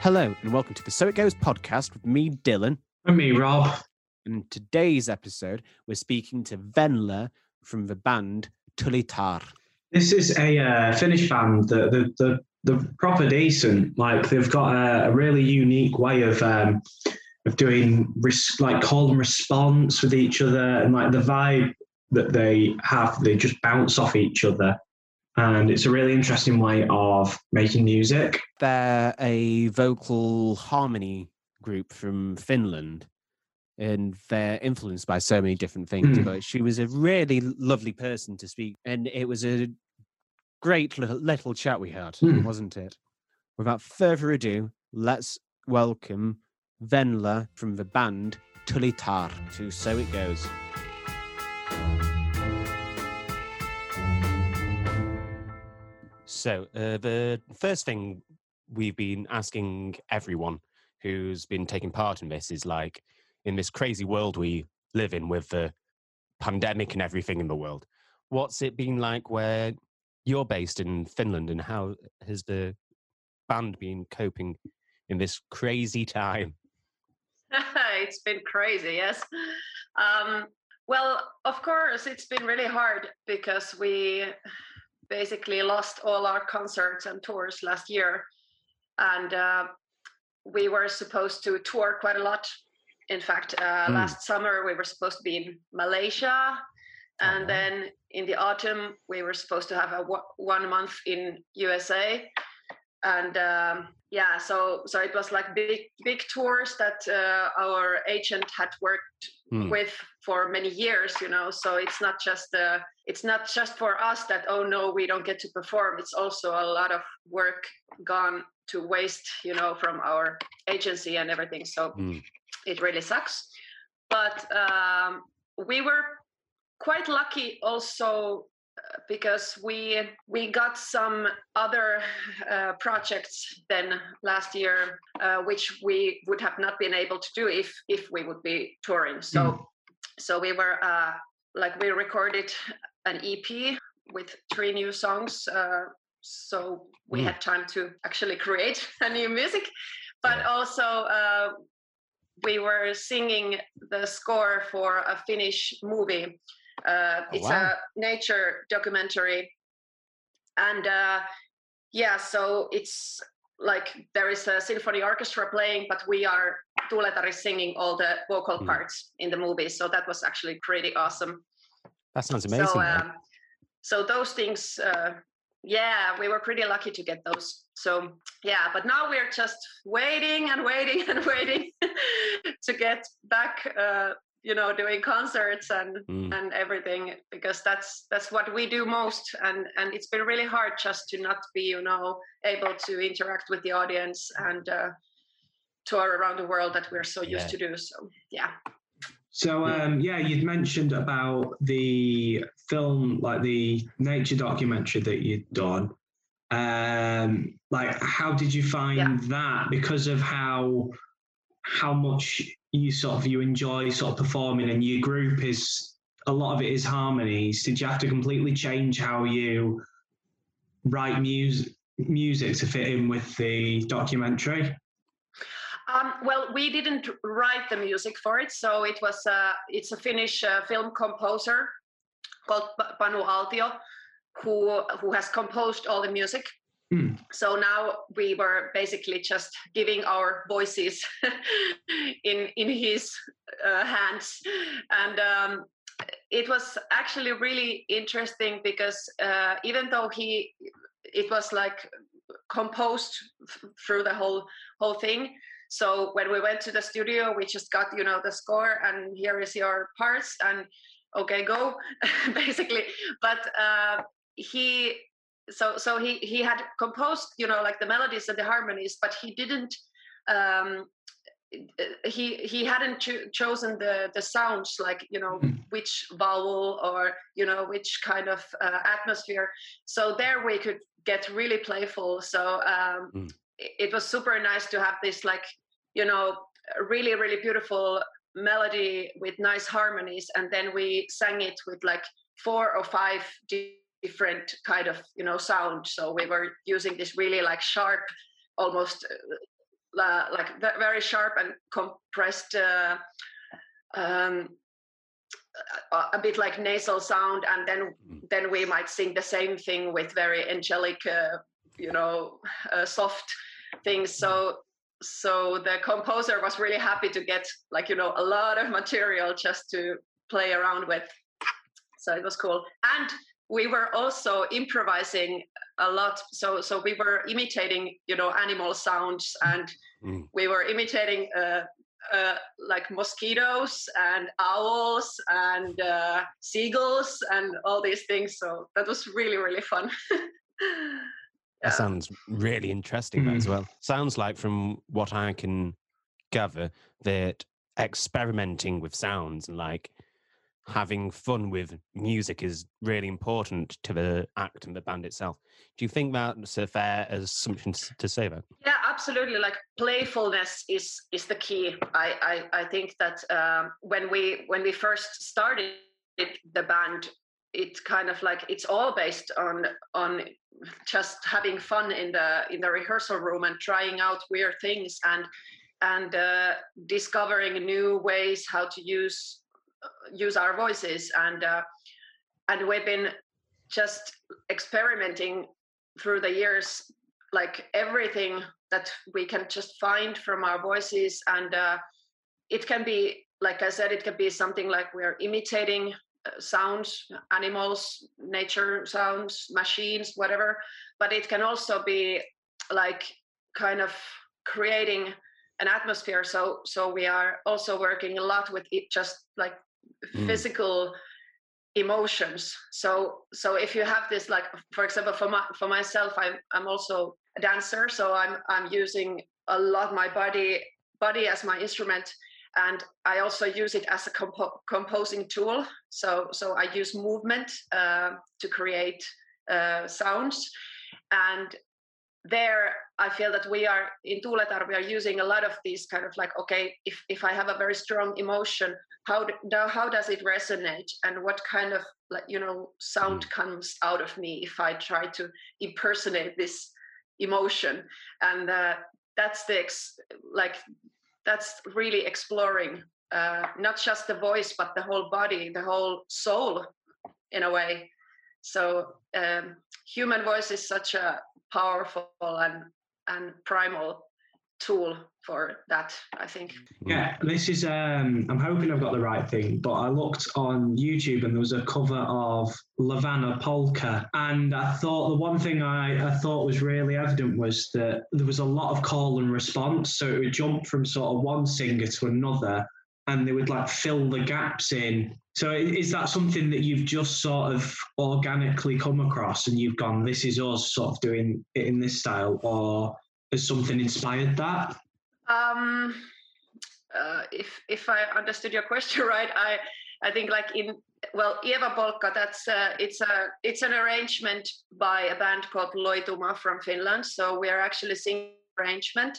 Hello, and welcome to the So It Goes podcast with me, Dylan. And me, Rob. In today's episode, we're speaking to Venla from the band Tuuletar. This is a uh, Finnish band. The, the the the proper decent. Like they've got a, a really unique way of um, of doing like call and response with each other, and like the vibe that they have, they just bounce off each other. And it's a really interesting way of making music. They're a vocal harmony group from Finland, and they're influenced by so many different things. Mm. But she was a really lovely person to speak, and it was a great little, little chat we had, Mm. wasn't it? Without further ado, let's welcome Venla from the band Tuuletar to So It Goes. So, uh, the first thing we've been asking everyone who's been taking part in this is like, in this crazy world we live in with the pandemic and everything in the world, what's it been like where you're based in Finland and how has the band been coping in this crazy time? it's been crazy, yes. Um, well, of course, it's been really hard because we basically lost all our concerts and tours last year. And uh, we were supposed to tour quite a lot. In fact, uh, Mm. last summer we were supposed to be in Malaysia. And wow. then in the autumn, we were supposed to have a one month in USA. And um, yeah, so so it was like big big tours that uh, our agent had worked Hmm. with for many years you know so it's not just uh, it's not just for us that oh no we don't get to perform it's also a lot of work gone to waste you know from our agency and everything so Mm. it really sucks but um, we were quite lucky also because we we got some other uh, projects than last year, uh, which we would have not been able to do if if we would be touring. So Mm. so we were uh, like we recorded an EP with three new songs. Uh, so we Mm. had time to actually create a new music, but Yeah. also uh, we were singing the score for a Finnish movie. Uh, Oh, it's wow. a nature documentary, and uh, yeah, so it's like there is a symphony orchestra playing, but we are Tuletari singing all the vocal Mm. parts in the movie. So that was actually pretty awesome. That sounds amazing. So, um, so those things, uh, yeah, we were pretty lucky to get those. So yeah, but now we're just waiting and waiting and waiting to get back, uh, you know, doing concerts and Mm. and everything because that's that's what we do most. And and it's been really hard just to not be, you know, able to interact with the audience and uh, tour around the world that we're so used Yeah. to do. So yeah. So um, yeah, you'd mentioned about the film, like the nature documentary that you'd done. Um, like, how did you find Yeah. that? Because of how how much you sort of you enjoy sort of performing, and your group is a lot of it is harmonies. Did you have to completely change how you write music music to fit in with the documentary? Um, well, we didn't write the music for it, so it was uh, it's a Finnish uh, film composer called Pa- Panu Aaltio, who who has composed all the music. Hmm. So now we were basically just giving our voices in in his uh, hands, and um, it was actually really interesting because uh, even though he it was like composed f- through the whole whole thing. So when we went to the studio we just got you know the score and here is your parts and okay go basically. But uh, he so so he he had composed you know like the melodies and the harmonies but he didn't um he he hadn't cho- chosen the the sounds like you know Mm. which vowel or you know which kind of uh, atmosphere so there we could get really playful so um Mm. it, it was super nice to have this like you know really really beautiful melody with nice harmonies and then we sang it with like four or five different kind of you know sound. So we were using this really like sharp almost uh, like very sharp and compressed uh, um, a, bit like nasal sound. And then mm. then we might sing the same thing with very angelic uh, you know uh, soft things. So mm. so the composer was really happy to get like you know a lot of material just to play around with. So it was cool. And we were also improvising a lot so so we were imitating you know animal sounds and mm. we were imitating uh, uh, like mosquitoes and owls and uh, seagulls and all these things so that was really really fun yeah. that sounds really interesting mm. as well sounds like from what i can gather that experimenting with sounds and like having fun with music is really important to the act and the band itself. Do you think that's a fair assumption to say that? Yeah, absolutely. Like playfulness is is the key. I I, I think that um, when we when we first started the band, it kind of like it's all based on on just having fun in the in the rehearsal room and trying out weird things and and uh, discovering new ways how to use use our voices. And uh, and we've been just experimenting through the years like everything that we can just find from our voices. And uh, it can be like i said it can be something like we're imitating uh, sounds animals nature sounds machines whatever. But it can also be like kind of creating an atmosphere. So so we are also working a lot with it just like mm. physical emotions so so if you have this like for example for my for myself i'm i'm also a dancer so i'm i'm using a lot my body body as my instrument and i also use it as a compo- composing tool so so i use movement uh, to create uh, sounds and there i feel that we are in tuuletar we are using a lot of these kind of like okay if, if i have a very strong emotion how do, how does it resonate? And what kind of like you know sound mm. comes out of me if i try to impersonate this emotion? And uh, that's the ex- like that's really exploring uh, not just the voice but the whole body the whole soul in a way so um, human voice is such a powerful and and primal tool for that i think. Yeah this is um i'm hoping i've got the right thing but i looked on youtube and there was a cover of Ievan Polkka and i thought the one thing i i thought was really evident was that there was a lot of call and response so it would jump from sort of one singer to another and they would like fill the gaps in so is that something that you've just sort of organically come across and you've gone, this is us sort of doing it in this style, or has something inspired that? Um, uh, if if I understood your question right, I I think like in well Ievan Polkka, that's uh, it's a it's an arrangement by a band called Loituma from Finland. So we are actually singing arrangement.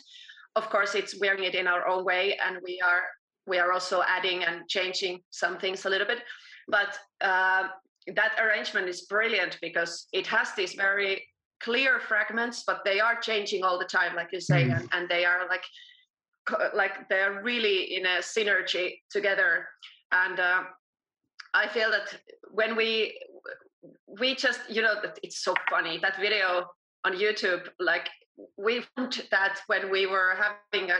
Of course, it's wearing it in our own way, and we are we are also adding and changing some things a little bit. But uh, that arrangement is brilliant because it has these very clear fragments, but they are changing all the time, like you say, mm. and, and they are like like they're really in a synergy together. And uh, I feel that when we we just you know it's so funny that video on YouTube like we found that when we were having a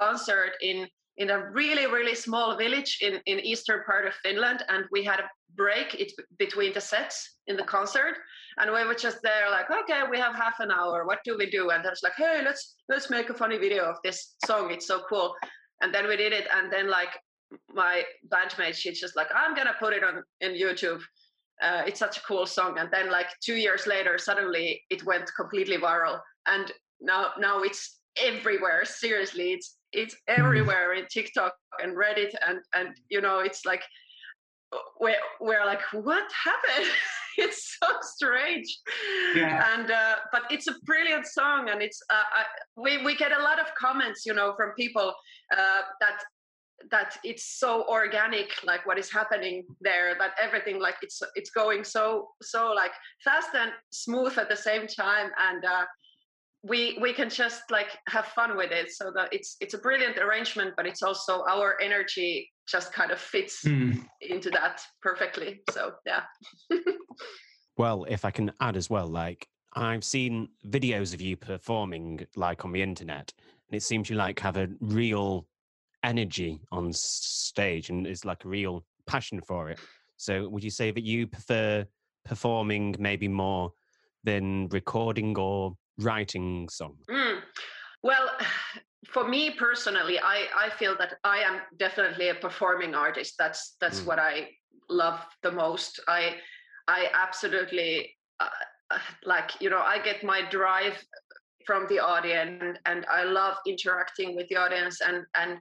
concert in in a really really small village in in eastern part of finland and we had a break it, between the sets in the concert. And we were just there like okay we have half an hour. What do we do? And there's like hey let's let's make a funny video of this song. It's so cool. And then we did it and then like my bandmate she's just like i'm gonna put it on in youtube. Uh, it's such a cool song. And then like two years later suddenly it went completely viral. And now now it's everywhere. Seriously it's it's mm-hmm. everywhere in TikTok and Reddit and and you know it's like we're, we're like what happened it's so strange yeah. and uh, but it's a brilliant song and it's uh, I, we, we get a lot of comments you know from people uh, that that it's so organic like what is happening there that everything like it's it's going so so like fast and smooth at the same time and uh, we we can just like have fun with it so that it's it's a brilliant arrangement but it's also our energy just kind of fits mm. into that perfectly. So yeah. Well if i can add as well like i've seen videos of you performing like on the internet and it seems you like have a real energy on stage and it's like a real passion for it. So would you say that you prefer performing maybe more than recording or writing songs? Mm. Well, for me personally, I, I feel that I am definitely a performing artist. That's that's mm. what I love the most. I I absolutely uh, uh, like you know I get my drive from the audience and, and I love interacting with the audience and and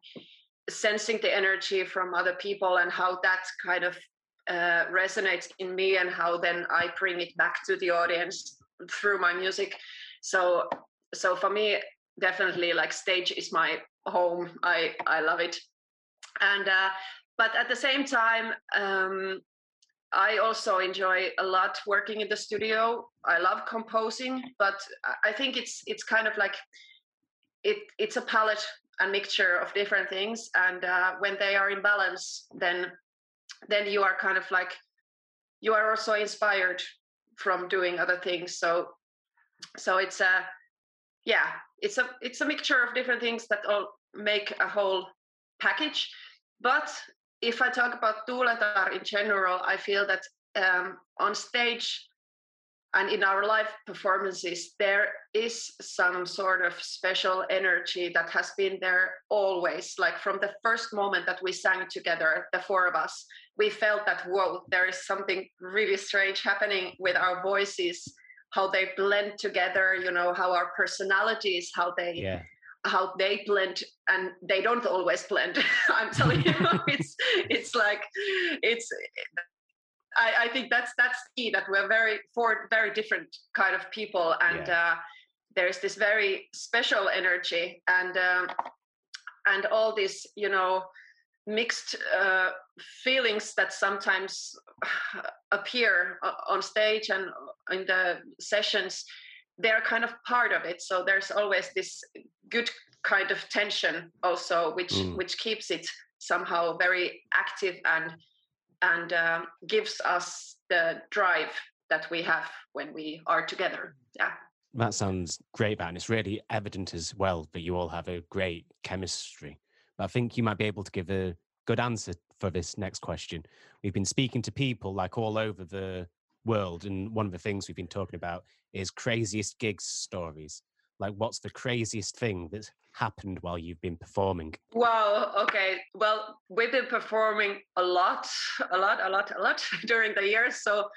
sensing the energy from other people and how that kind of uh, resonates in me and how then I bring it back to the audience through my music. So so for me, definitely like stage is my home. I I love it, and uh, but at the same time. Um, I also enjoy a lot working in the studio. I love composing, but I think it's it's kind of like it it's a palette, a mixture of different things, and uh, when they are in balance, then then you are kind of like you are also inspired from doing other things so so it's a yeah it's a it's a mixture of different things that all make a whole package. But if i talk about tuuletar in general i feel that um, on stage and in our live performances there is some sort of special energy that has been there always. Like from the first moment that we sang together the four of us we felt that whoa there is something really strange happening with our voices how they blend together you know how our personalities how they yeah. how they blend and they don't always blend i'm telling you it's it's like it's I, I, think that's that's key that we're very four very different kind of people and yeah. uh, there's this very special energy and um, and all this you know mixed uh, feelings that sometimes appear on stage and in the sessions they're kind of part of it. So there's always this good kind of tension also which mm. which keeps it somehow very active and and uh, gives us the drive that we have when we are together. Yeah. That sounds great and it's really evident as well that you all have a great chemistry but I think you might be able to give a good answer for this next question. We've been speaking to people like all over the world, and one of the things we've been talking about is craziest gigs stories. Like, what's the craziest thing that's happened while you've been performing? Wow. Okay. Well, we've been performing a lot, a lot, a lot, a lot during the years. So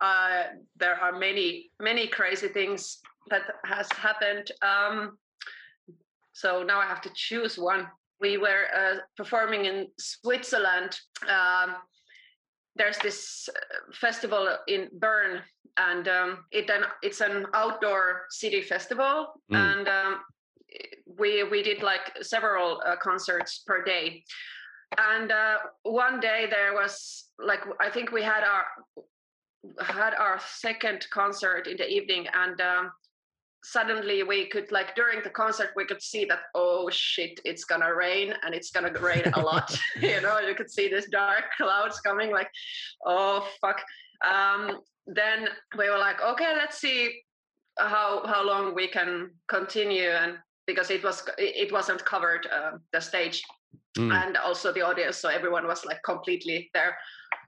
uh, there are many, many crazy things that has happened. Um, so now I have to choose one we were uh, performing in Switzerland. Um, there's this uh, festival in Bern, and um, it an, it's an outdoor city festival, mm. and um, we we did like several uh, concerts per day. And uh, one day there was like I think we had our had our second concert in the evening, and um, suddenly we could like during the concert we could see that oh shit it's gonna rain and it's gonna rain a lot. You know you could see this dark clouds coming like oh fuck. Um, then we were like okay let's see how how long we can continue and because it was it wasn't covered uh, the stage mm. and also the audience so everyone was like completely there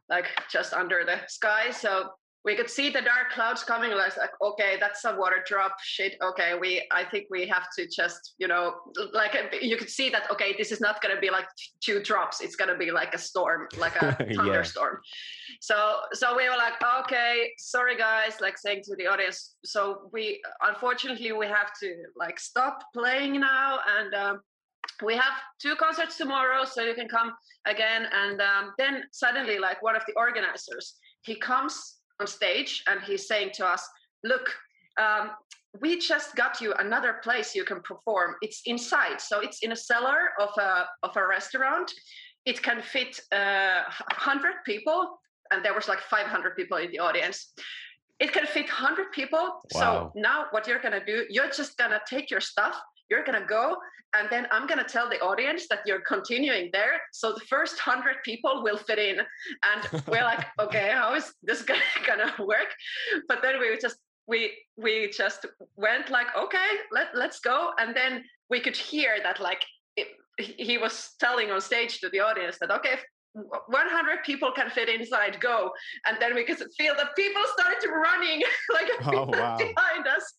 like just under the sky. So we could see the dark clouds coming. I was like, okay, that's a water drop. Shit. Okay, we. I think we have to just, you know, like you could see that. Okay, this is not gonna be like two drops. It's gonna be like a storm, like a thunderstorm. yeah. So, so we were like, okay, sorry guys, like saying to the audience. So we, unfortunately, we have to like stop playing now, and um, we have two concerts tomorrow, so you can come again. And um, then suddenly, like one of the organizers, he comes on stage and he's saying to us, look, um, we just got you another place you can perform. It's inside, so it's in a cellar of a of a restaurant. It can fit uh, hundred people, and there was like 500 people in the audience. it can fit 100 people Wow. so now what you're gonna do you're just gonna take your stuff you're gonna go and then i'm gonna tell the audience that you're continuing there so the first 100 people will fit in. And we're like okay how is this gonna, gonna work? But then we just we we just went like okay let, let's go. And then we could hear that like it, he was telling on stage to the audience that okay 100 people can fit inside go. And then we could feel that people started running like Oh, wow. behind us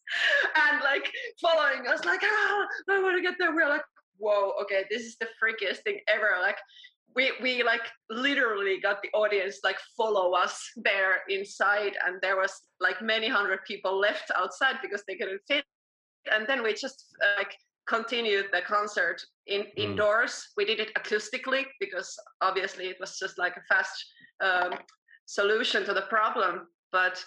and like following us like ah i want to get there. We're like whoa okay this is the freakiest thing ever. Like we we like literally got the audience like follow us there inside and there was like many hundred people left outside because they couldn't fit. And then we just uh, like continued the concert in Mm. indoors. We did it acoustically because obviously it was just like a fast um, solution to the problem but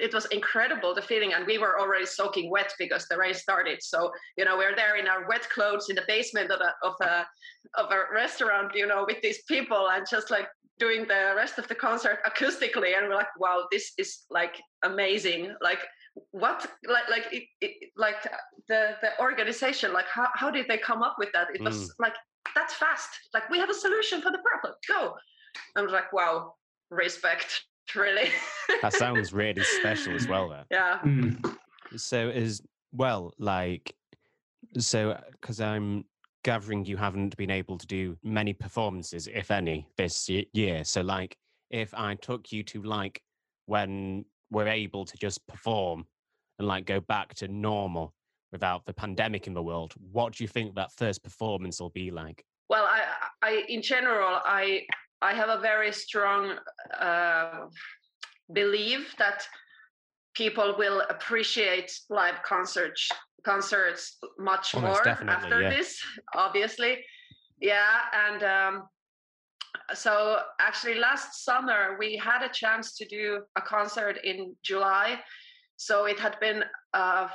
it was incredible the feeling and we were already soaking wet because the rain started. So you know we're there in our wet clothes in the basement of a of a of a restaurant you know with these people and just like doing the rest of the concert acoustically. And we're like wow this is like amazing. Like what like like it, it, like the the organization like how, how did they come up with that it was Mm. like that's fast like we have a solution for the problem go i'm like wow respect really That sounds really special as well. There. yeah Mm. So as well, like, so because I'm gathering you haven't been able to do many performances, if any, this year. So like, if I took you to like when we're able to just perform and like go back to normal without the pandemic in the world, what do you think that first performance will be like? well i i in general i i have a very strong uh, belief that people will appreciate live concerts concerts much Oh, most more after yeah. this obviously yeah and um so actually last summer we had a chance to do a concert in july. So it had been a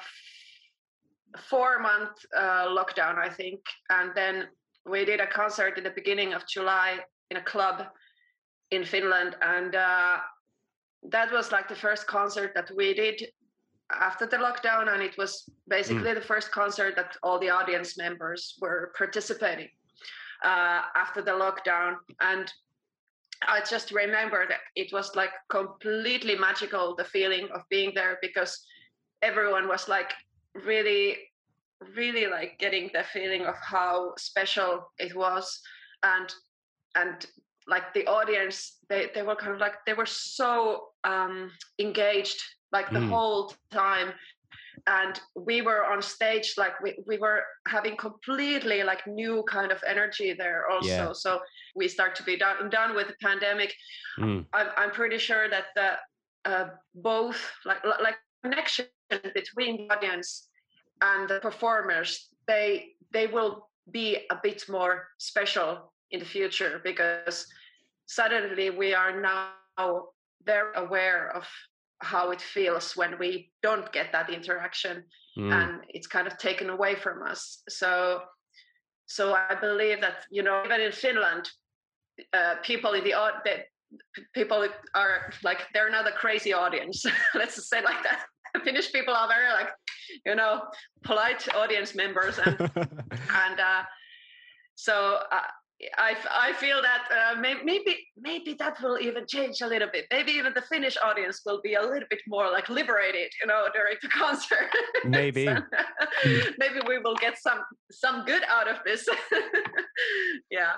four month uh, lockdown i think. And then we did a concert in the beginning of July in a club in Finland, and uh, that was like the first concert that we did after the lockdown, and it was basically the first concert that all the audience members were participating uh, after the lockdown, and I just remember that it was like completely magical the feeling of being there because everyone was like really really like getting the feeling of how special it was. And and like the audience they they were kind of like they were so um engaged like the Mm. whole time and we were on stage like we, we were having completely like new kind of energy there also. Yeah. so we start to be done done with the pandemic. Mm, I'm, I'm pretty sure that the uh, both like like connection between the audience and the performers they they will be a bit more special in the future because suddenly we are now very aware of how it feels when we don't get that interaction mm, and it's kind of taken away from us. So so i believe that you know even in finland uh, people in the au- the p- people are like they're not a crazy audience. Let's just say like that. Finnish people are very like you know polite audience members and and uh, so uh, I, I feel that uh, may- maybe maybe that will even change a little bit. Maybe even the Finnish audience will be a little bit more like liberated, you know, during the concert. Maybe. So, maybe we will get some some good out of this. yeah.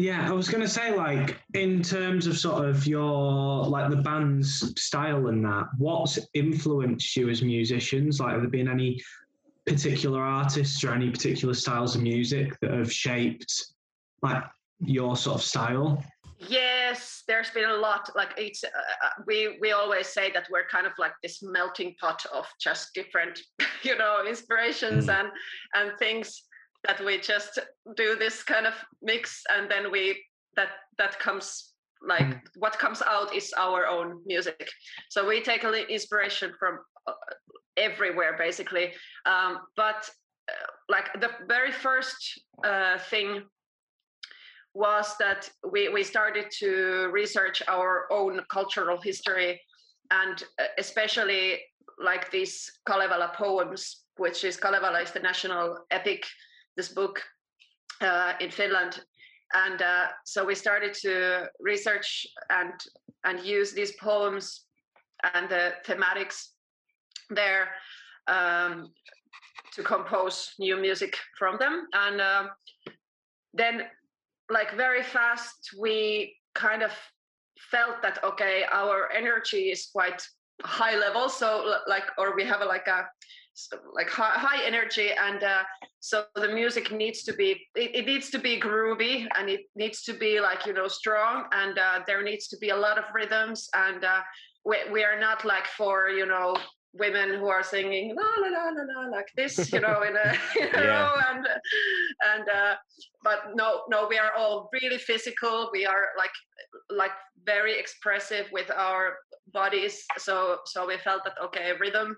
Yeah, I was going to say, like, in terms of sort of your, like, the band's style and that, what's influenced you as musicians? Like, have there been any particular artists or any particular styles of music that have shaped, like, your sort of style? Yes, there's been a lot. Like it's, uh, uh, we we always say that we're kind of like this melting pot of just different, you know, inspirations Mm. and and things that we just do this kind of mix, and then we that that comes like Mm. what comes out is our own music. So we take inspiration from uh, everywhere basically, um, but like the very first uh, thing was that we, we started to research our own cultural history and uh, especially like these Kalevala poems, which is Kalevala is the national epic, this book uh, in Finland. And uh, so we started to research and and use these poems and the thematics there um, to compose new music from them. And uh, then, like very fast, we kind of felt that okay, our energy is quite high level. So like, or we have like a like high, high energy and uh, so the music needs to be it, it, needs to be groovy and it needs to be like you know strong and uh, there needs to be a lot of rhythms and uh, we, we are not like for you know women who are singing la la la la la like this, you know, in a, yeah. row, and and uh, but no, no, we are all really physical. We are like like very expressive with our bodies. So so we felt that okay, rhythm,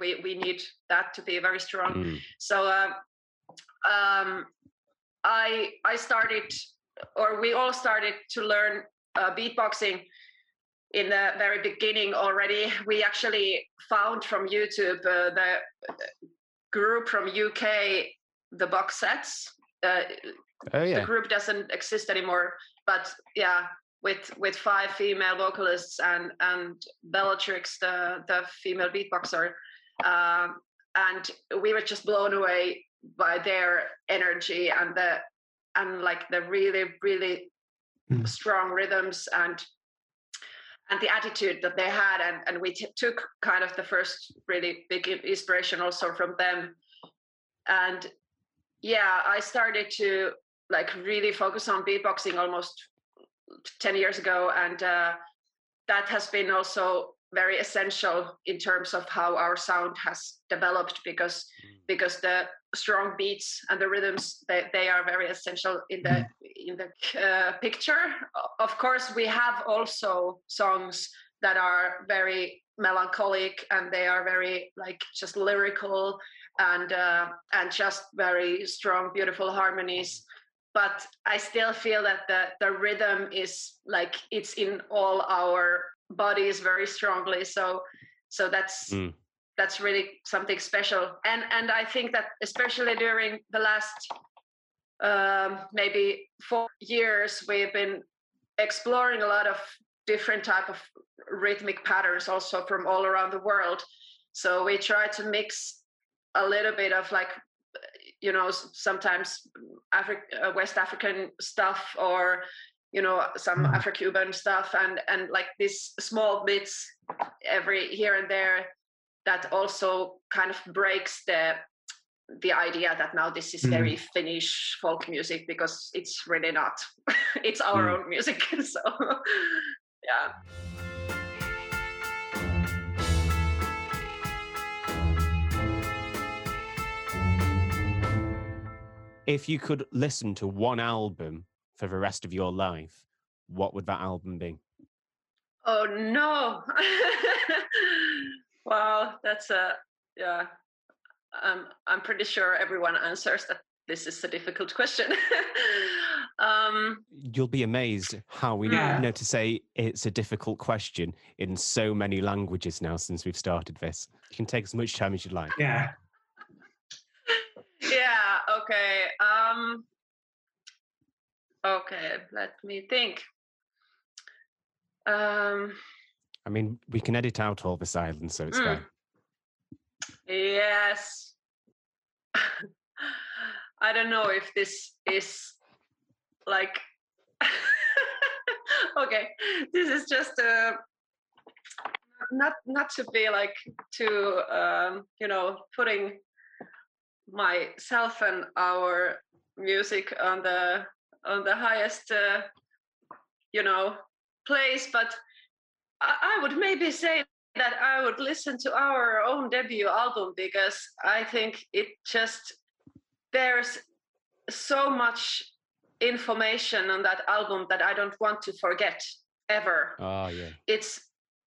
we we need that to be very strong. Mm. So uh, um, I I started, or we all started to learn uh, beatboxing in the very beginning already. We actually found from YouTube uh, the group from UK, the Boxettes. Uh, oh yeah. The group doesn't exist anymore, but yeah, with with five female vocalists and and Bellatrix, the the female beatboxer, uh, and we were just blown away by their energy and the and like the really really mm. strong rhythms and and the attitude that they had. And, and we t- took kind of the first really big inspiration also from them. And yeah i started to like really focus on beatboxing almost 10 years ago. And uh, that has been also very essential in terms of how our sound has developed because mm. because the strong beats and the rhythms they, they are very essential in the mm. in the uh, picture of course we have also songs that are very melancholic and they are very like just lyrical and uh, and just very strong beautiful harmonies but i still feel that the the rhythm is like it's in all our bodies very strongly so so that's mm that's really something special. And and I think that especially during the last um, maybe four years, we've been exploring a lot of different type of rhythmic patterns also from all around the world. So we try to mix a little bit of like you know sometimes Afri- uh, West African stuff or you know some mm. Afro-Cuban stuff and and like these small bits every here and there that also kind of breaks the the idea that now this is very mm. Finnish folk music because it's really not. it's our mm. own music. so yeah. If you could listen to one album for the rest of your life, what would that album be? Oh no. Wow, that's a yeah. Um, I'm pretty sure everyone answers that this is a difficult question. um, You'll be amazed how we yeah. know to say it's a difficult question in so many languages now since we've started this. You can take as much time as you'd like. Yeah. yeah. Okay. Um, okay. Let me think. Um, I mean, we can edit out all the silence, so it's mm. fine. Yes. I don't know if this is like okay this is just uh not not to be like to um you know putting myself and our music on the on the highest uh, you know place but I would maybe say that I would listen to our own debut album because I think it just there's so much information on that album that I don't want to forget ever. Oh yeah. It's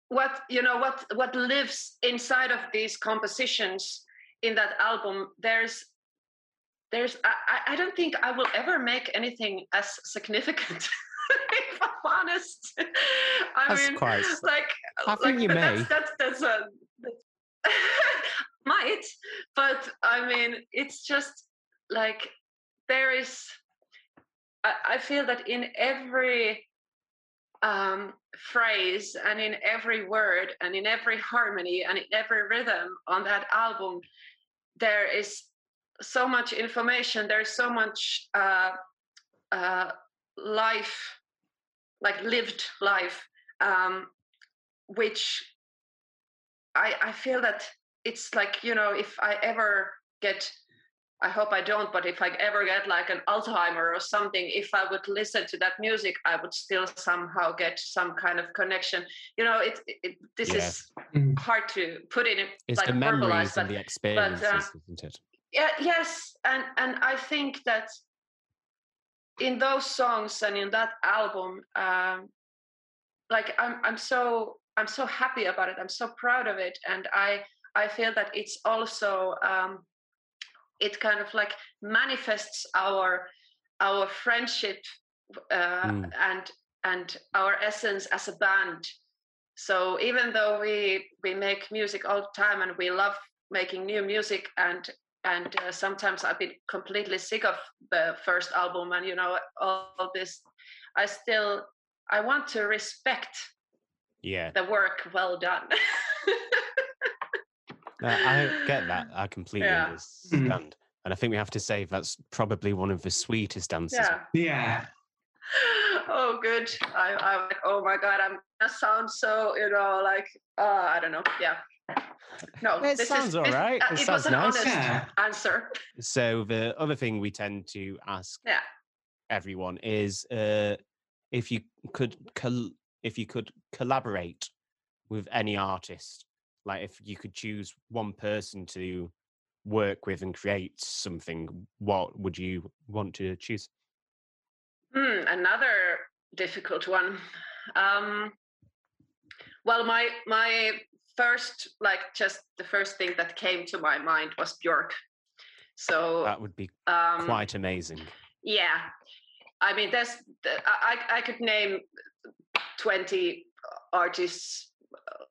what you know what what lives inside of these compositions in that album there's there's I, I don't think I will ever make anything as significant. if I'm honest, I That's mean, quite- like, I like think you that's, may. That's that's a that's, might, but I mean, it's just like there is. I, I feel that in every um, phrase and in every word and in every harmony and in every rhythm on that album, there is so much information. There's so much uh, uh, life, like lived life, um, which I, I feel that it's like you know if I ever get I hope I don't, but if I ever get like an Alzheimer or something, if I would listen to that music, I would still somehow get some kind of connection. You know, it, it this Yeah. is Mm. hard to put in It's like the memories verbalize, but and the experiences, isn't it? Yeah, yes, and and I think that in those songs and in that album, um, like I'm I'm so I'm so happy about it. I'm so proud of it, and I I feel that it's also um, it kind of like manifests our our friendship uh, Mm. and and our essence as a band. So even though we we make music all the time and we love making new music and and uh, sometimes I've been completely sick of the first album and you know all, all this, I still I want to respect Yeah, the work well done. Uh, I get that. I completely Yeah. understand. And I think we have to say that's probably one of the sweetest dances yeah. Yeah. Oh, good. I, I'm like, oh my god, I'm gonna sound so, you know, like, uh, I don't know. Yeah. No, It this sounds is, all this- uh, It it sounds was an nice. honest Yeah. answer. So the other thing we tend to ask Yeah. everyone is uh, if you could col- if you could collaborate with any artist, like if you could choose one person to work with and create something, what would you want to choose? Hmm, another difficult one. Um, well, my my first, like, just the first thing that came to my mind was Björk. So That would be um, quite amazing. Yeah, I mean, there's I I could name twenty artists uh,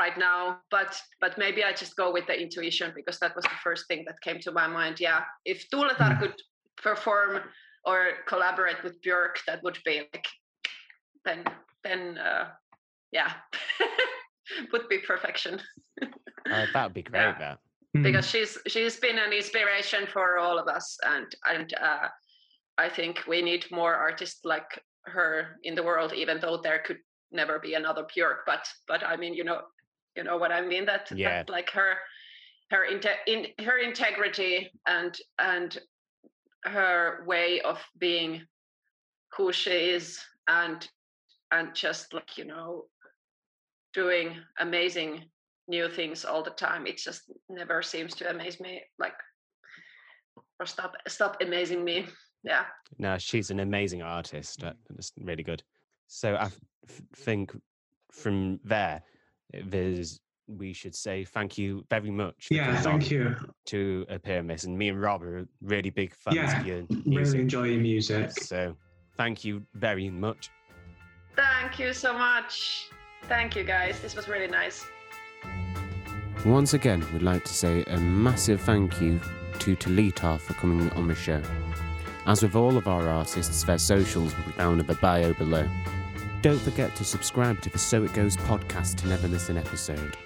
right now, but but maybe I just go with the intuition because that was the first thing that came to my mind. Yeah, if Tuuletar Mm. could perform or collaborate with Björk, that would be like then then uh, yeah, would be perfection Uh, that would be great. Yeah. That Mm. because she's she's been an inspiration for all of us and and uh, i think we need more artists like her in the world even though there could never be another björk but but i mean you know you know what i mean that, that, Yeah. like her her inte- in her integrity and and her way of being who she is and and just like you know doing amazing new things all the time it just never seems to amaze me like or stop stop amazing me yeah no, she's an amazing artist. That's really good. So I f- think from there, there's we should say thank you very much. Yeah, thank you. To appear miss, and me and Rob are really big fans Yeah, of your Really enjoy your music. So thank you very much. thank you so much thank you guys this was really nice Once again, we'd like to say a massive thank you to Tuuletar for coming on the show. As with all of our artists, their socials will be found in the bio below. Don't forget to subscribe to the So It Goes podcast to never miss an episode.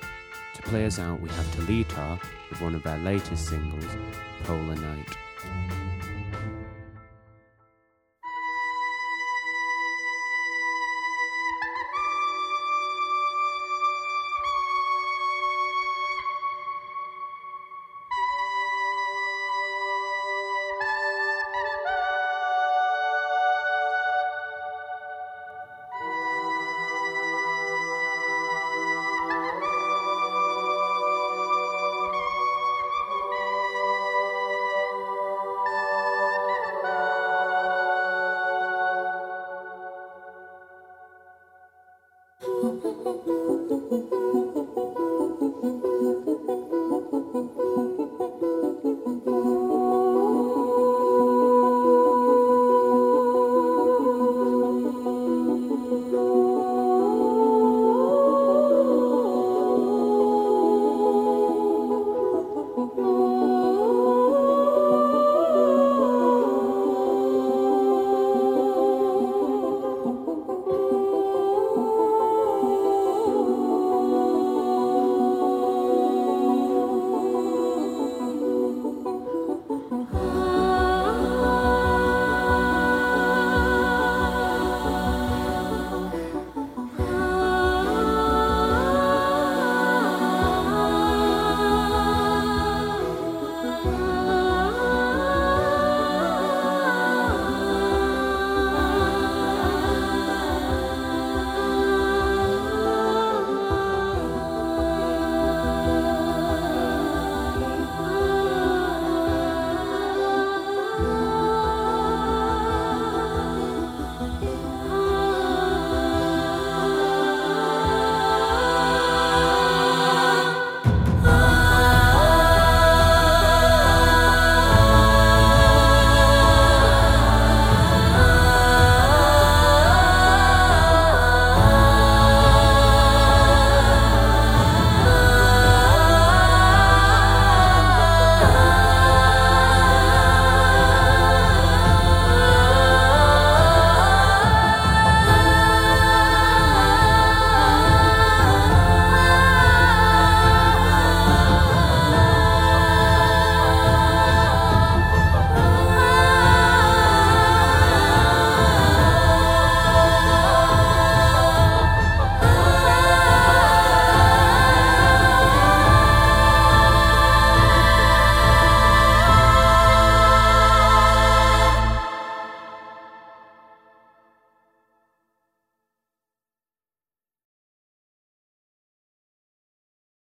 To play us out, we have Tuuletar with one of their latest singles, Polar Night.